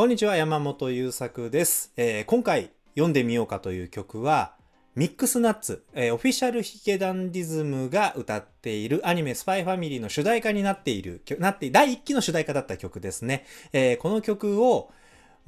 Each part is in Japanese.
こんにちは、山本優作です。えー今回読んでみようかという曲は、ミックスナッツ、えーオフィシャルヒゲダンディズムが歌っているアニメスパイファミリーの主題歌になっている、なって、第1期の主題歌だった曲ですね。えーこの曲を、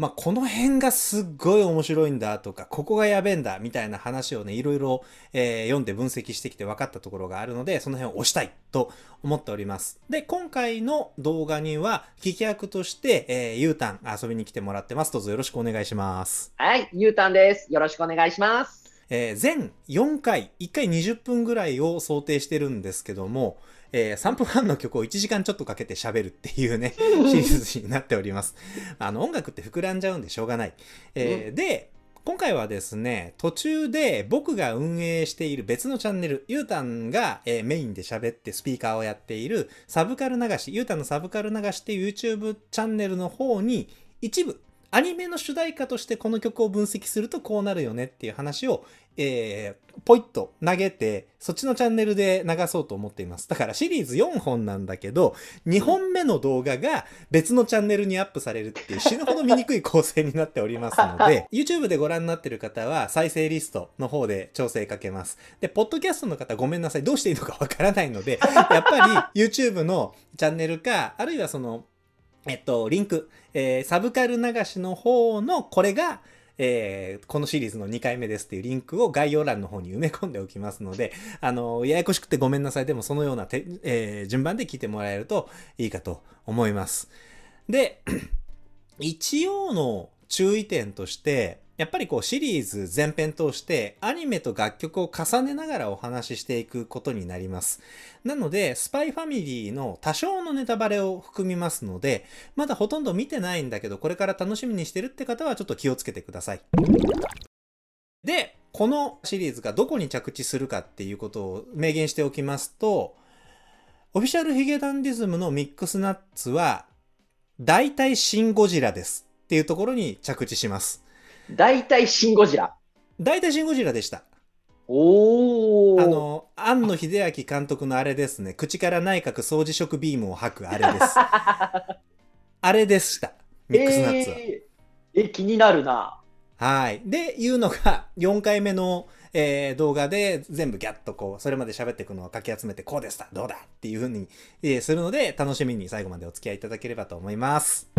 まあ、この辺がすっごい面白いんだとか、ここがやべえんだみたいな話をね、いろいろ、えー読んで分析してきて分かったところがあるので、その辺を押したいと思っております。で、今回の動画には、聞き役として、えー、ゆうたん遊びに来てもらってます。どうぞよろしくお願いします。はい、ゆうたんです。よろしくお願いします。えー全4回、1回20分ぐらいを想定してるんですけども、えー3分半の曲を1時間ちょっとかけて喋るっていうね、シリーズになっております。あの、音楽って膨らんじゃうんでしょうがない。えーで、今回はですね、途中で僕が運営している別のチャンネル、ゆうたんが、えーメインで喋ってスピーカーをやっているサブカル流し、ゆうたんのサブカル流しっていう YouTube チャンネルの方に一部、アニメの主題歌としてこの曲を分析するとこうなるよねっていう話を、えー、ポイッと投げて、そっちのチャンネルで流そうと思っています。だからシリーズ4本なんだけど、2本目の動画が別のチャンネルにアップされるっていう死ぬほど見にくい構成になっておりますので、YouTube でご覧になってる方は再生リストの方で調整かけます。で、ポッドキャストの方ごめんなさい。どうしていいのかわからないので、やっぱり YouTube のチャンネルか、あるいはその、えっと、リンク、えーサブカル流しの方のこれが、えーこのシリーズの2回目ですっていうリンクを概要欄の方に埋め込んでおきますので、あの、ややこしくてごめんなさい。でもそのようなて、えー順番で聞いてもらえるといいかと思います。で、一応の注意点として、やっぱりこうシリーズ全編通してアニメと楽曲を重ねながらお話ししていくことになります。なので、スパイファミリーの多少のネタバレを含みますので、まだほとんど見てないんだけど、これから楽しみにしてるって方はちょっと気をつけてください。で、このシリーズがどこに着地するかっていうことを明言しておきますと、オフィシャルヒゲダンディズムのミックスナッツは、大体シン・ゴジラですっていうところに着地します。大体シン・ゴジラ。大体シン・ゴジラでした。おー。あの、庵野秀明監督のあれですね、口から内閣総辞職ビームを吐くあれです。あれでした。ミックスナッツは。えーえ、気になるな。はい。で、いうのが4回目の、えー動画で全部ギャッとこう、それまで喋っていくのをかき集めて、こうでしたどうだ？っていう風に、えーするので、楽しみに最後までお付き合いいただければと思います。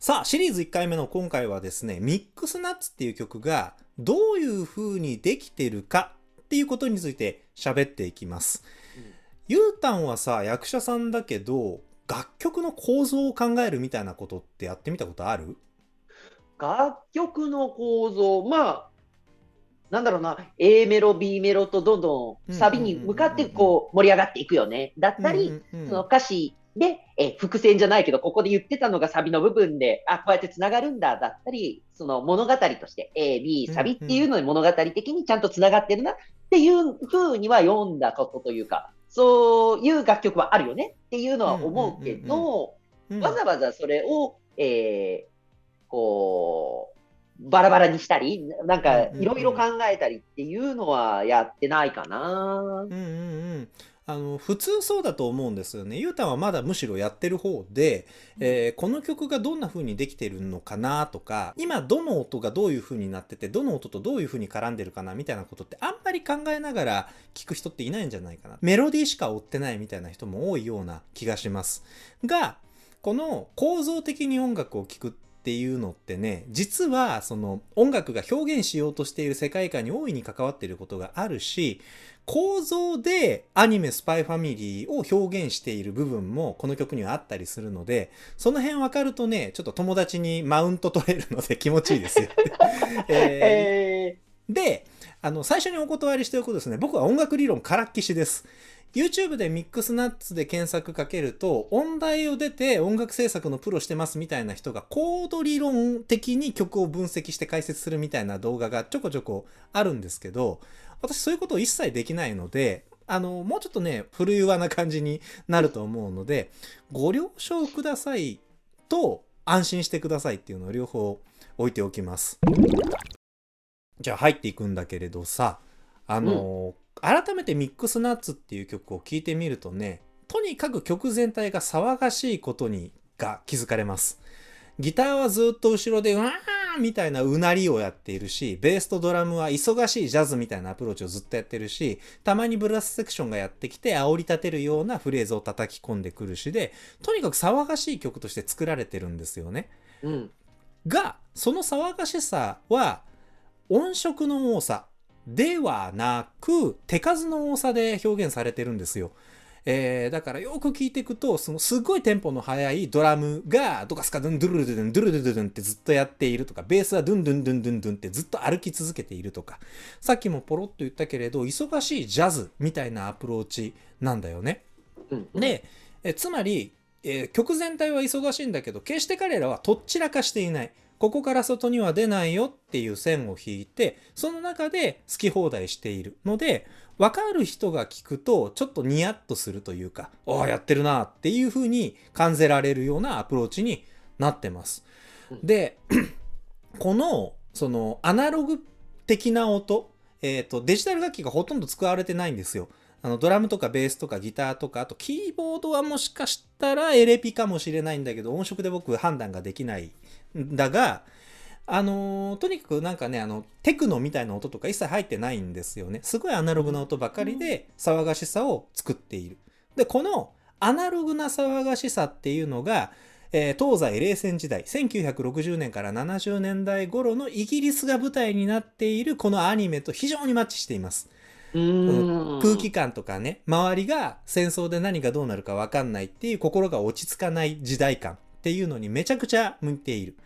さあ、シリーズ1回目の今回はですね、ミックスナッツっていう曲がどういう風にできてるかっていうことについて喋っていきます。ゆうたんはさ、役者さんだけど、楽曲の構造を考えるみたいなことってやってみたことある？楽曲の構造、まあ、なんだろうな、A メロ、B メロとどんどんサビに向かってこう盛り上がっていくよね。だったり、その歌詞で、え伏線じゃないけど、ここで言ってたのがサビの部分で、あ、こうやって繋がるんだ、だったり、その物語として、A、B、サビっていうのに物語的にちゃんと繋がってるなっていう風には読んだことというか、そういう楽曲はあるよねっていうのは思うけど、うんわざわざそれを、えーこう、バラバラにしたり、なんかいろいろ考えたりっていうのはやってないかな。うんうんうんあの普通そうだと思うんですよね。ゆうたんはまだむしろやってる方で、えーこの曲がどんな風にできてるのかなとか今どの音がどういう風になっててどの音とどういう風に絡んでるかなみたいなことってあんまり考えながら聞く人っていないんじゃないかな。メロディーしか追ってないみたいな人も多いような気がします。がこの構造的に音楽を聴くっていうのってね実はその音楽が表現しようとしている世界観に大いに関わっていることがあるし構造でアニメスパイファミリーを表現している部分もこの曲にはあったりするのでその辺分かるとねちょっと友達にマウント取れるので 気持ちいいですよ。えーえであの最初にお断りしておくとですね。僕は音楽理論からっきしです YouTube でミックスナッツで検索かけると音大を出て音楽制作のプロしてますみたいな人がコード理論的に曲を分析して解説するみたいな動画がちょこちょこあるんですけど私そういうことを一切できないのであのもうちょっとね古いわな感じになると思うのでご了承くださいと安心してくださいっていうのを両方置いておきます。じゃあ入っていくんだけれどさあの、改めてミックスナッツっていう曲を聴いてみるとねとにかく曲全体が騒がしいことにが気づかれますギターはずっと後ろで、うわーみたいなうなりをやっているし、ベースとドラムは忙しいジャズみたいなアプローチをずっとやってるし、たまにブラスセクションがやってきて煽り立てるようなフレーズを叩き込んでくるしで、とにかく騒がしい曲として作られてるんですよね。うん。が、その騒がしさは、音色の多さではなく、手数の多さで表現されてるんですよ。えーだからよく聞いていくと、そのすごいテンポの速いドラムが、ドカスカドゥンドゥルルドゥンドゥルルドゥンってずっとやっているとか、ベースはドゥンドゥンドゥンドゥンドゥンってずっと歩き続けているとか、さっきもポロッと言ったけれど、忙しいジャズみたいなアプローチなんだよね。うん。で、えつまり、えー曲全体は忙しいんだけど決して彼らはとっちらかしていないここから外には出ないよっていう線を引いてその中で好き放題しているので分かる人が聞くとちょっとニヤッとするというかああやってるなっていう風に感じられるようなアプローチになってます。で このそのアナログ的な音、えー、とデジタル楽器がほとんど使われてないんですよ。あのドラムとかベースとかギターとかあとキーボードはもしかしたらエレピかもしれないんだけど音色で僕判断ができないんだがあのーとにかくなんかねあのテクノみたいな音とか一切入ってないんですよね。すごいアナログな音ばかりで騒がしさを作っている。でこのアナログな騒がしさっていうのがえー東西冷戦時代1960年から70年代頃のイギリスが舞台になっているこのアニメと非常にマッチしています。空気感とかね周りが戦争で何がどうなるか分かんないっていう心が落ち着かない時代感っていうのにめちゃくちゃ向いている。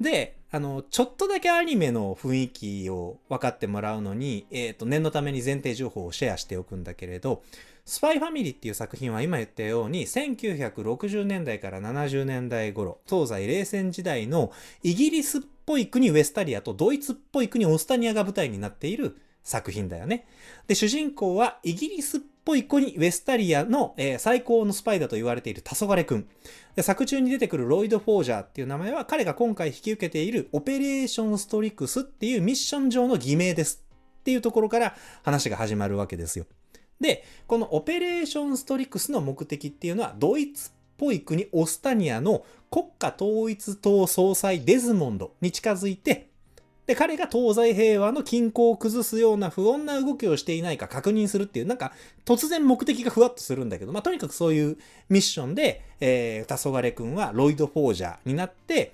であのちょっとだけアニメの雰囲気を分かってもらうのに、えー、と念のために前提情報をシェアしておくんだけれど「スパイファミリー」っていう作品は今言ったように1960年代から70年代頃東西冷戦時代のイギリスっぽい国ウェスタリアとドイツっぽい国オスタニアが舞台になっている作品だよね。で、主人公はイギリスっぽい子にウェスタリアの、えー最高のスパイだと言われている黄昏くん。で、作中に出てくるロイド・フォージャーっていう名前は彼が今回引き受けているオペレーション・ストリクスっていうミッション上の偽名ですっていうところから話が始まるわけですよ。で、このオペレーション・ストリクスの目的っていうのはドイツっぽい国オスタニアの国家統一党総裁デズモンドに近づいてで、彼が東西平和の均衡を崩すような不穏な動きをしていないか確認するっていう、なんか突然目的がふわっとするんだけど、まあとにかくそういうミッションで、えー、黄昏くんはロイド・フォージャーになって、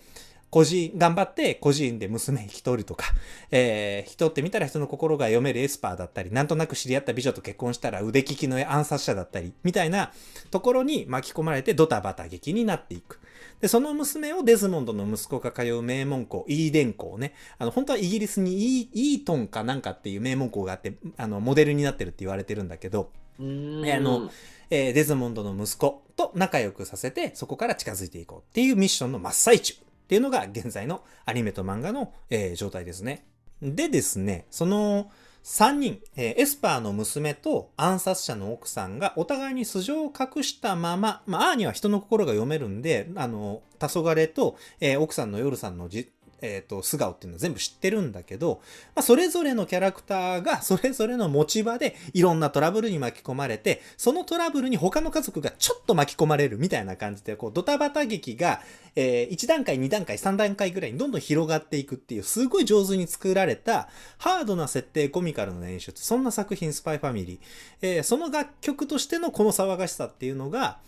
個人、頑張って個人で娘引き取るとか、えー、引き取ってみたら人の心が読めるエスパーだったり、なんとなく知り合った美女と結婚したら腕利きの暗殺者だったり、みたいなところに巻き込まれてドタバタ劇になっていく。で、その娘をデズモンドの息子が通う名門校、イーデン校ね。あの、本当はイギリスにイーイートンかなんかっていう名門校があって、あの、モデルになってるって言われてるんだけど、あのえーデズモンドの息子と仲良くさせて、そこから近づいていこうっていうミッションの真っ最中っていうのが現在のアニメと漫画の、えー状態ですね。でですね、その3人、えーエスパーの娘と暗殺者の奥さんがお互いに素性を隠したまま、まあ、アーニは人の心が読めるんで、あの、黄昏と、えー奥さんの夜さんのじ、えーと素顔っていうのは全部知ってるんだけど、まあ、それぞれのキャラクターが それぞれの持ち場でいろんなトラブルに巻き込まれて、そのトラブルに他の家族がちょっと巻き込まれるみたいな感じで、こうドタバタ劇が、え1段階、2段階、3段階ぐらいにどんどん広がっていくっていう、すごい上手に作られたハードな設定コミカルな演出、そんな作品スパイファミリー。えーその楽曲としてのこの騒がしさっていうのが、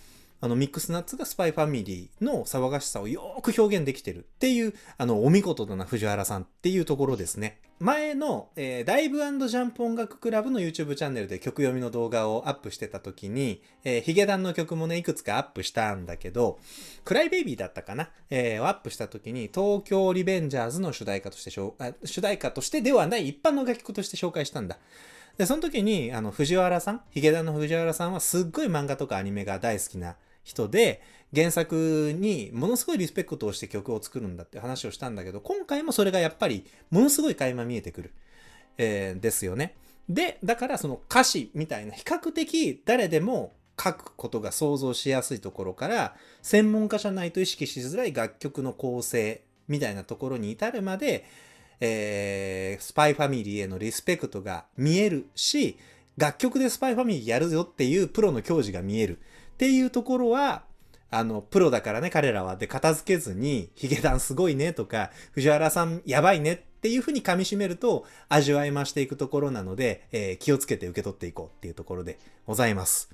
あの、ミックスナッツがスパイファミリーの騒がしさをよーく表現できてるっていう、あの、お見事だな藤原さんっていうところですね。前の、えーダイブジャンプ音楽クラブの YouTube チャンネルで曲読みの動画をアップしてた時に、えーヒゲダンの曲もね、いくつかアップしたんだけど、クライベイビーだったかな、えーをアップした時に、東京リベンジャーズの主題歌として、主題歌としてではない一般の楽曲として紹介したんだ。で、その時に、あの、藤原さん、ヒゲダンの藤原さんはすっごい漫画とかアニメが大好きな人で、原作にものすごいリスペクトをして曲を作るんだって話をしたんだけど、今回もそれがやっぱりものすごい垣間見えてくる、えーですよね。で、だからその歌詞みたいな比較的誰でも書くことが想像しやすいところから、専門家じゃないと意識しづらい楽曲の構成みたいなところに至るまで、えースパイファミリーへのリスペクトが見えるし、楽曲でスパイファミリーやるよっていうプロの教授が見えるっていうところは、あの、プロだからね、彼らは。で、片付けずに、ヒゲダンすごいねとか、藤原さんやばいねっていう風に噛み締めると、味わい増していくところなので、えー、気をつけて受け取っていこうっていうところでございます。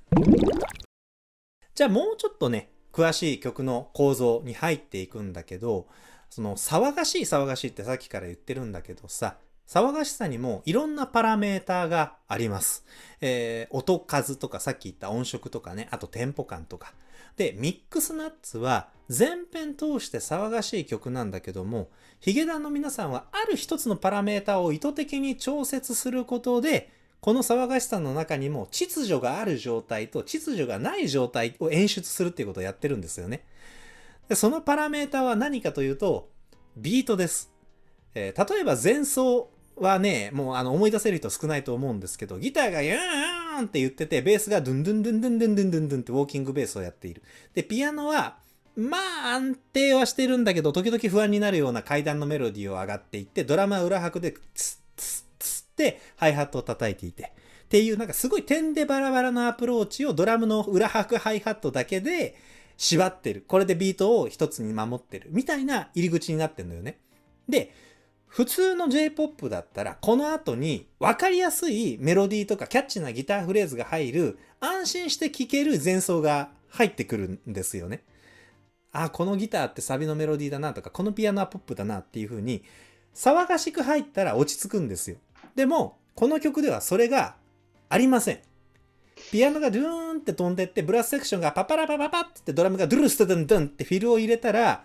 じゃあもうちょっとね、詳しい曲の構造に入っていくんだけど、その騒がしい騒がしいってさっきから言ってるんだけどさ、騒がしさにもいろんなパラメーターがあります。えー、音数とかさっき言った音色とかね、あとテンポ感とか。で、ミックスナッツは全編通して騒がしい曲なんだけども、ヒゲダンの皆さんはある一つのパラメーターを意図的に調節することで、この騒がしさの中にも秩序がある状態と秩序がない状態を演出するっていうことをやってるんですよね。でそのパラメーターは何かというと、ビートです。えー、例えば前奏はね、もうあの思い出せる人少ないと思うんですけど、ギターがヤーンって言ってて、ベースがドゥンドゥンドゥンドゥンドゥンドゥンドゥンってウォーキングベースをやっている。で、ピアノは、まあ安定はしてるんだけど、時々不安になるような階段のメロディーを上がっていって、ドラムは裏拍でツッツッツッってハイハットを叩いていて。っていうなんかすごい点でバラバラのアプローチをドラムの裏拍ハイハットだけで縛ってる。これでビートを一つに守ってる。みたいな入り口になってんのよね。で、普通の J-POP だったら、この後に分かりやすいメロディーとかキャッチなギターフレーズが入る、安心して聴ける前奏が入ってくるんですよね。あ、このギターってサビのメロディーだなとか、このピアノはポップだなっていう風に、騒がしく入ったら落ち着くんですよ。でも、この曲ではそれがありません。ピアノがドゥーンって飛んでって、ブラスセクションがパパラパパパってドラムがドゥルストドゥンドゥンってフィルを入れたら、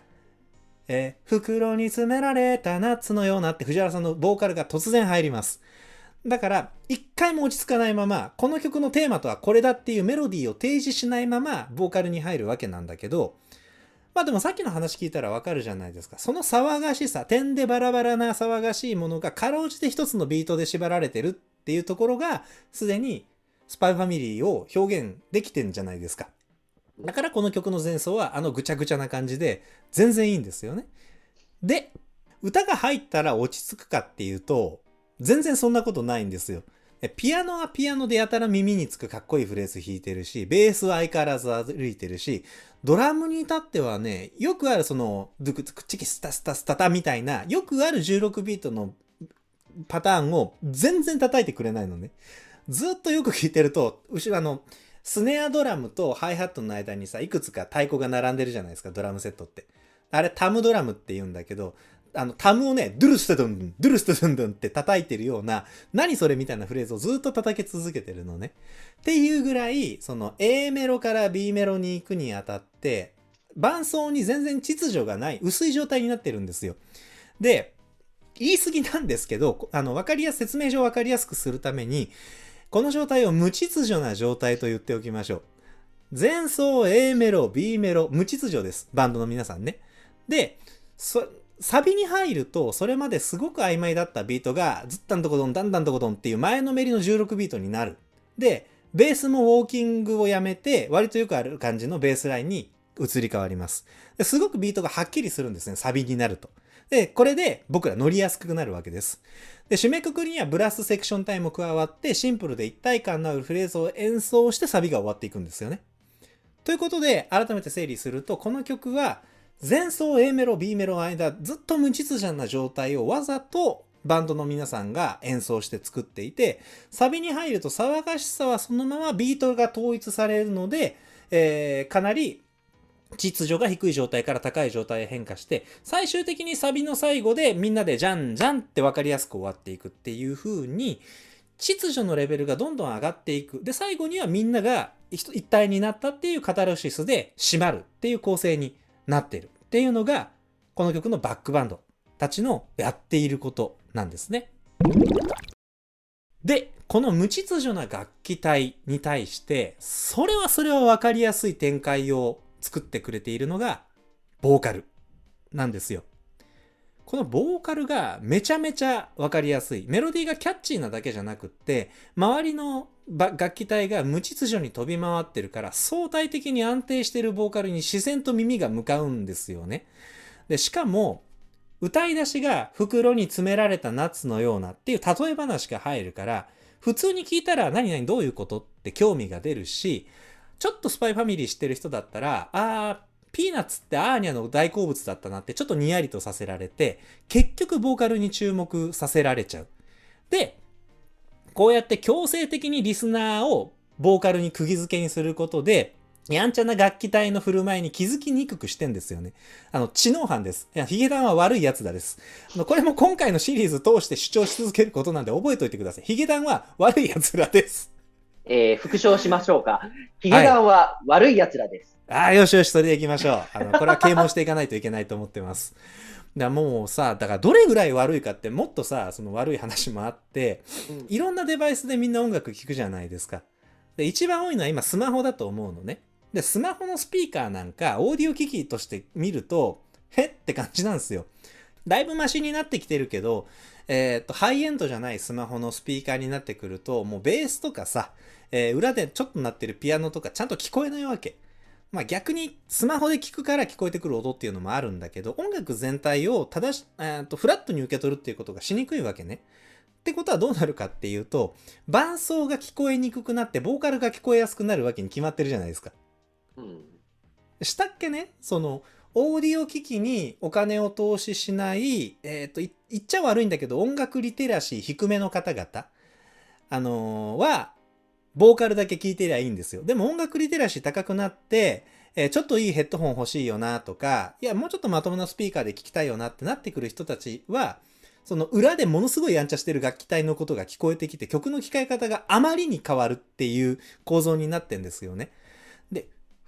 えー、袋に詰められた夏のようなって藤原さんのボーカルが突然入ります。だから、一回も落ち着かないまま、この曲のテーマとはこれだっていうメロディーを提示しないまま、ボーカルに入るわけなんだけど、まあでもさっきの話聞いたらわかるじゃないですか。その騒がしさ、点でバラバラな騒がしいものがかろうじて一つのビートで縛られてるっていうところが、すでにスパイファミリーを表現できてんじゃないですか。だからこの曲の前奏はあのぐちゃぐちゃな感じで全然いいんですよね。で、歌が入ったら落ち着くかっていうと、全然そんなことないんですよ。ピアノはピアノでやたら耳につくかっこいいフレーズ弾いてるし、ベースは相変わらず歩いてるし、ドラムに至ってはね、よくあるその、ドゥクドゥクチキスタスタスタタみたいな、よくある16ビートのパターンを全然叩いてくれないのね。ずっとよく聴いてると、後ろあの、スネアドラムとハイハットの間にさ、いくつか太鼓が並んでるじゃないですか、ドラムセットって。あれタムドラムって言うんだけど、あの、タムをね、ドゥルステドンドン、ドゥルステドンドンって叩いてるような、何それみたいなフレーズをずっと叩き続けてるのね。っていうぐらい、その A メロから B メロに行くにあたって、伴奏に全然秩序がない、薄い状態になってるんですよ。で、言い過ぎなんですけど、あの、わかりやす、説明上わかりやすくするために、この状態を無秩序な状態と言っておきましょう。前奏 A メロ、B メロ、無秩序です。バンドの皆さんね。で、サビに入ると、それまですごく曖昧だったビートが、ずったんとこどん、だんだんとこどんっていう前のめりの16ビートになる。で、ベースもウォーキングをやめて、割とよくある感じのベースラインに移り変わります。ですごくビートがはっきりするんですね、サビになると。で、これで僕ら乗りやすくなるわけです。で、締めくくりにはブラスセクションタイムも加わって、シンプルで一体感のあるフレーズを演奏してサビが終わっていくんですよね。ということで、改めて整理すると、この曲は、前奏 A メロ B メロの間ずっと無秩序な状態をわざとバンドの皆さんが演奏して作っていてサビに入ると騒がしさはそのままビートが統一されるので、えー、かなり秩序が低い状態から高い状態へ変化して最終的にサビの最後でみんなでじゃんじゃんって分かりやすく終わっていくっていう風に秩序のレベルがどんどん上がっていくで最後にはみんなが一体になったっていうカタルシスで締まるっていう構成になっているっていうのが、この曲のバックバンドたちのやっていることなんですね。で、この無秩序な楽器体に対して、それはそれは分かりやすい展開を作ってくれているのが、ボーカルなんですよ。このボーカルがめちゃめちゃ分かりやすい。メロディーがキャッチーなだけじゃなくって、周りの楽器体が無秩序に飛び回ってるから、相対的に安定してるボーカルに自然と耳が向かうんですよね。で、しかも、歌い出しが袋に詰められた夏のようなっていう例え話が入るから、普通に聞いたら何々どういうことって興味が出るし、ちょっとスパイファミリー知ってる人だったら、あー、ピーナッツってアーニャの大好物だったなってちょっとニヤリとさせられて、結局ボーカルに注目させられちゃう。で、こうやって強制的にリスナーをボーカルに釘付けにすることで、やんちゃな楽器隊の振る舞いに気づきにくくしてんですよね。あの、知能犯です。いや、ヒゲダンは悪い奴だです。あの、これも今回のシリーズ通して主張し続けることなんで覚えておいてください。ヒゲダンは悪い奴らです。えー復唱しましょうか。ヒゲダンは悪い奴らです。ああ、よしよし、それで行きましょう。あの、これは啓蒙していかないといけないと思ってます。だからもうさ、だからどれぐらい悪いかってもっとさ、その悪い話もあって、うんいろんなデバイスでみんな音楽聴くじゃないですか。で、一番多いのは今スマホだと思うのね。で、スマホのスピーカーなんか、オーディオ機器として見ると、へって感じなんですよ。だいぶマシになってきてるけど、えーっと、ハイエンドじゃないスマホのスピーカーになってくると、もうベースとかさ、えー裏でちょっと鳴ってるピアノとかちゃんと聞こえないわけ。まあ逆にスマホで聞くから聞こえてくる音っていうのもあるんだけど、音楽全体を正し、えーっと、フラットに受け取るっていうことがしにくいわけね。ってことはどうなるかっていうと、伴奏が聞こえにくくなって、ボーカルが聞こえやすくなるわけに決まってるじゃないですか。うんしたっけね？その、オーディオ機器にお金を投資しない、えっ、と、言っちゃ悪いんだけど、音楽リテラシー低めの方々、あのーは、ボーカルだけ聞いてりゃいいんですよ。でも音楽リテラシー高くなって、えーちょっといいヘッドホン欲しいよなとか、いや、もうちょっとまともなスピーカーで聞きたいよなってなってくる人たちは、その裏でものすごいやんちゃしてる楽器隊のことが聞こえてきて、曲の聴かえ方があまりに変わるっていう構造になってんですよね。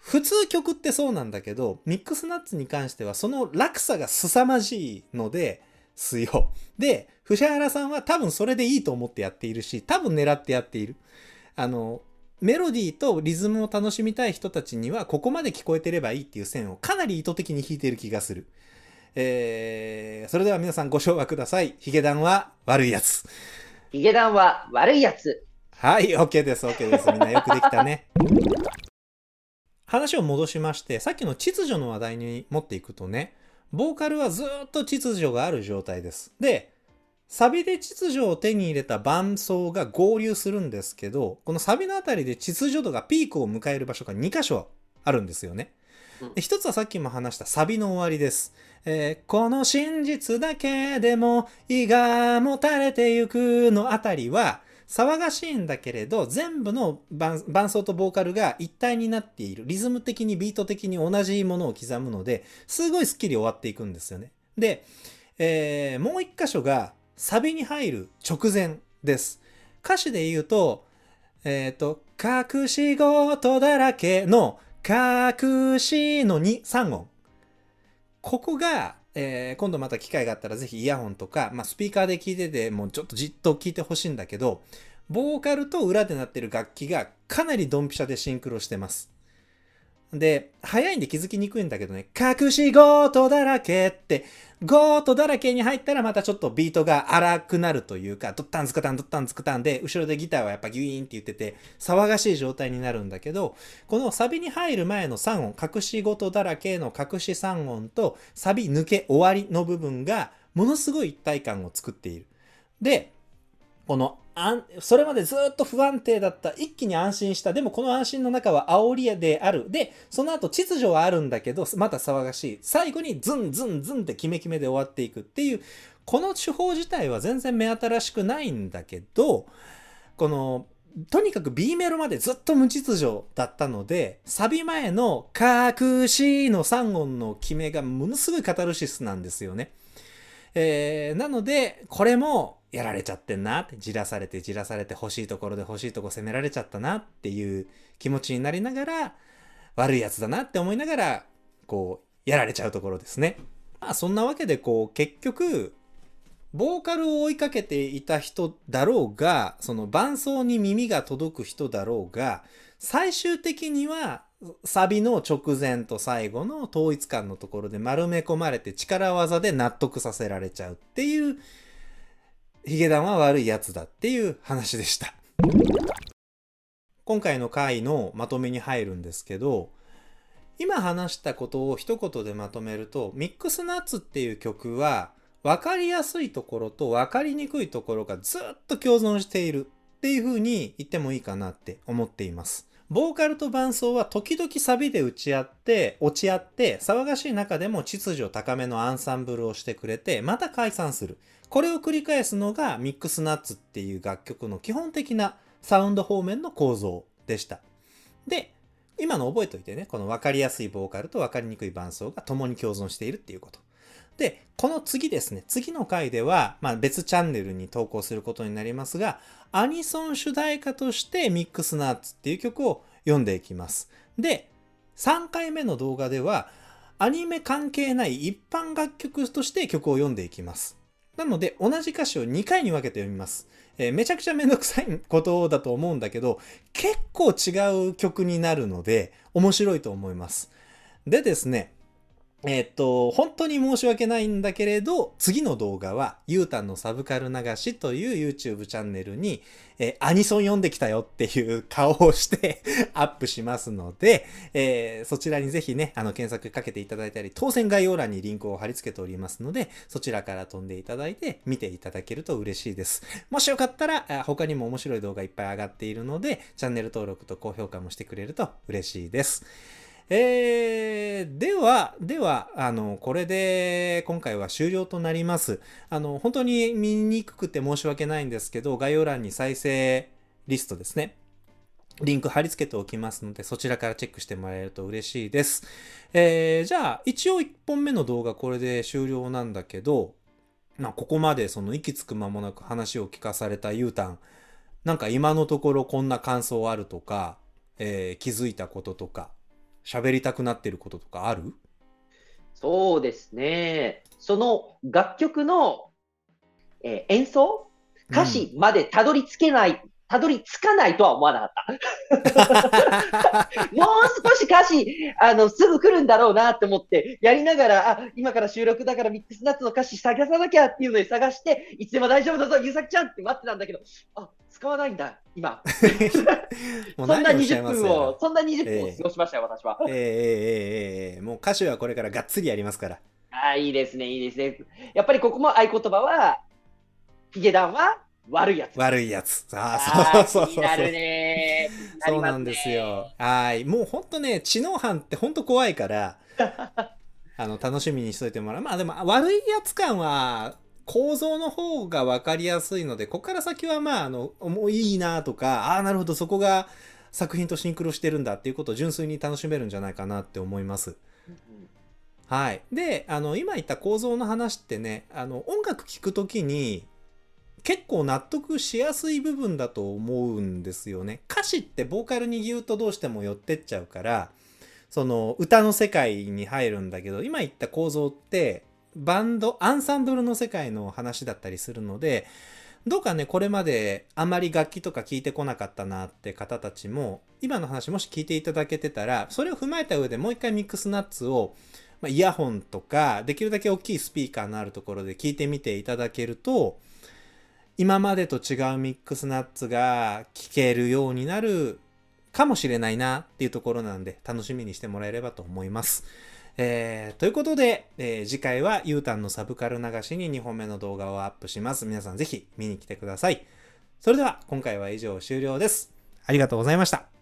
で、普通曲ってそうなんだけど、ミックスナッツに関してはその落差が凄まじいので、すよ。で、藤原さんは多分それでいいと思ってやっているし、多分狙ってやっている。あの、メロディーとリズムを楽しみたい人たちには、ここまで聞こえてればいいっていう線をかなり意図的に引いている気がする。えー、それでは皆さんご唱和ください。ヒゲダンは悪いやつ。ヒゲダンは悪い奴。はい、OK です、OK です。みんなよくできたね。話を戻しまして、さっきの秩序の話題に持っていくとね、ボーカルはずーっと秩序がある状態です。で、サビで秩序を手に入れた伴奏が合流するんですけど、このサビのあたりで秩序度がピークを迎える場所が2箇所あるんですよね。で一つはさっきも話したサビの終わりです。えーこの真実だけでも胃がもたれてゆくのあたりは騒がしいんだけれど全部の伴奏とボーカルが一体になっているリズム的にビート的に同じものを刻むのですごいスッキリ終わっていくんですよね。で、えーもう一箇所がサビに入る直前です。歌詞で言うと、えっ、と、隠し事だらけの隠しの2、3音。ここが、えー今度また機会があったらぜひイヤホンとか、まあ、スピーカーで聴いててもうちょっとじっと聞いてほしいんだけど、ボーカルと裏で鳴ってる楽器がかなりドンピシャでシンクロしてます。で、早いんで気づきにくいんだけどね、隠し事だらけって、ゴートだらけに入ったらまたちょっとビートが荒くなるというか、ドッタンズカタンドッタンズカタンで、後ろでギターはやっぱギュイーンって言ってて、騒がしい状態になるんだけど、このサビに入る前の3音、隠し事だらけの隠し3音と、サビ抜け終わりの部分が、ものすごい一体感を作っている。で、このあんそれまでずっと不安定だった一気に安心した。でもこの安心の中は煽りである。でその後秩序はあるんだけどまた騒がしい。最後にズンズンズンってキメキメで終わっていくっていうこの手法自体は全然目新しくないんだけどこのとにかく B メロまでずっと無秩序だったのでサビ前の「隠し」の3音の決めがものすごいカタルシスなんですよね。えーなので、これもやられちゃってんなって、じらされてじらされて欲しいところで欲しいとこ攻められちゃったなっていう気持ちになりながら、悪いやつだなって思いながら、こう、やられちゃうところですね。まあそんなわけで、こう、結局、ボーカルを追いかけていた人だろうが、その伴奏に耳が届く人だろうが、最終的にはサビの直前と最後の統一感のところで丸め込まれて力技で納得させられちゃうっていうヒゲダンは悪いやつだっていう話でした。今回の回のまとめに入るんですけど今話したことを一言でまとめるとミックスナッツっていう曲は分かりやすいところと分かりにくいところがずっと共存しているっていう風に言ってもいいかなって思っています。ボーカルと伴奏は時々サビで打ち合って、落ち合って、騒がしい中でも秩序高めのアンサンブルをしてくれて、また解散する。これを繰り返すのがミックスナッツっていう楽曲の基本的なサウンド方面の構造でした。で、今の覚えておいてね、この分かりやすいボーカルと分かりにくい伴奏が共に共存しているっていうこと。で、この次ですね、次の回では、まあ、別チャンネルに投稿することになりますが、アニソン主題歌としてミックスナッツっていう曲を読んでいきます。で、3回目の動画では、アニメ関係ない一般楽曲として曲を読んでいきます。なので、同じ歌詞を2回に分けて読みます。えー、めちゃくちゃめんどくさいことだと思うんだけど、結構違う曲になるので、面白いと思います。でですね、えっと、本当に申し訳ないんだけれど、次の動画は、ゆうたんのサブカル流しという YouTube チャンネルに、えー、アニソン読んできたよっていう顔をして アップしますので、えー、そちらにぜひね、あの、検索かけていただいたり、当選概要欄にリンクを貼り付けておりますので、そちらから飛んでいただいて、見ていただけると嬉しいです。もしよかったら、他にも面白い動画いっぱい上がっているので、チャンネル登録と高評価もしてくれると嬉しいです。えー、では、では、あの、これで今回は終了となります。あの、本当に見にくくて申し訳ないんですけど、概要欄に再生リストですね。リンク貼り付けておきますので、そちらからチェックしてもらえると嬉しいです。えー、じゃあ、一応1本目の動画これで終了なんだけど、まあ、ここまでその息つく間もなく話を聞かされたゆうたん、なんか今のところこんな感想あるとか、えー、気づいたこととか、喋りたくなってることとかある？そうですね。その楽曲の、えー、演奏？歌詞までたどり着けない、たどり着かないとは思わなかった。もう少し歌詞、あの、すぐ来るんだろうなって思って、やりながら、あ、今から収録だからミックスナッツの歌詞探さなきゃっていうのに探して、いつでも大丈夫だぞ、ゆうさきちゃんって待ってたんだけど、あ、使わないんだ、今。そんな20分を、そんな20分を過ごしましたよ、えー、私は。えー、えー、えー、もう歌詞はこれからがっつりやりますから。ああ、いいですね、いいですね。やっぱりここも合言葉は、ヒゲダンは悪いやつ。悪いやつ。ああ、そうそうそうなるね そうなんですよ。はい。もうほんとね、知能犯ってほんと怖いから、あの、楽しみにしといてもらう。まあでも、悪いやつ感は、構造の方が分かりやすいので、ここから先はまあ、あの、もういいなとか、ああ、なるほど、そこが作品とシンクロしてるんだっていうことを純粋に楽しめるんじゃないかなって思います。はい。で、あの、今言った構造の話ってね、あの、音楽聴くときに、結構納得しやすい部分だと思うんですよね。歌詞ってボーカルにギュッとどうしても寄ってっちゃうから、その歌の世界に入るんだけど、今言った構造ってバンド、アンサンブルの世界の話だったりするので、どうかね、これまであまり楽器とか聞いてこなかったなって方たちも、今の話もし聞いていただけてたら、それを踏まえた上でもう一回ミックスナッツを、まあ、イヤホンとか、できるだけ大きいスピーカーのあるところで聞いてみていただけると、今までと違うミックスナッツが聞けるようになるかもしれないなっていうところなんで、楽しみにしてもらえればと思います。えー、ということで、えー、次回はゆうたんのサブカル流しに2本目の動画をアップします。皆さんぜひ見に来てください。それでは今回は以上終了です。ありがとうございました。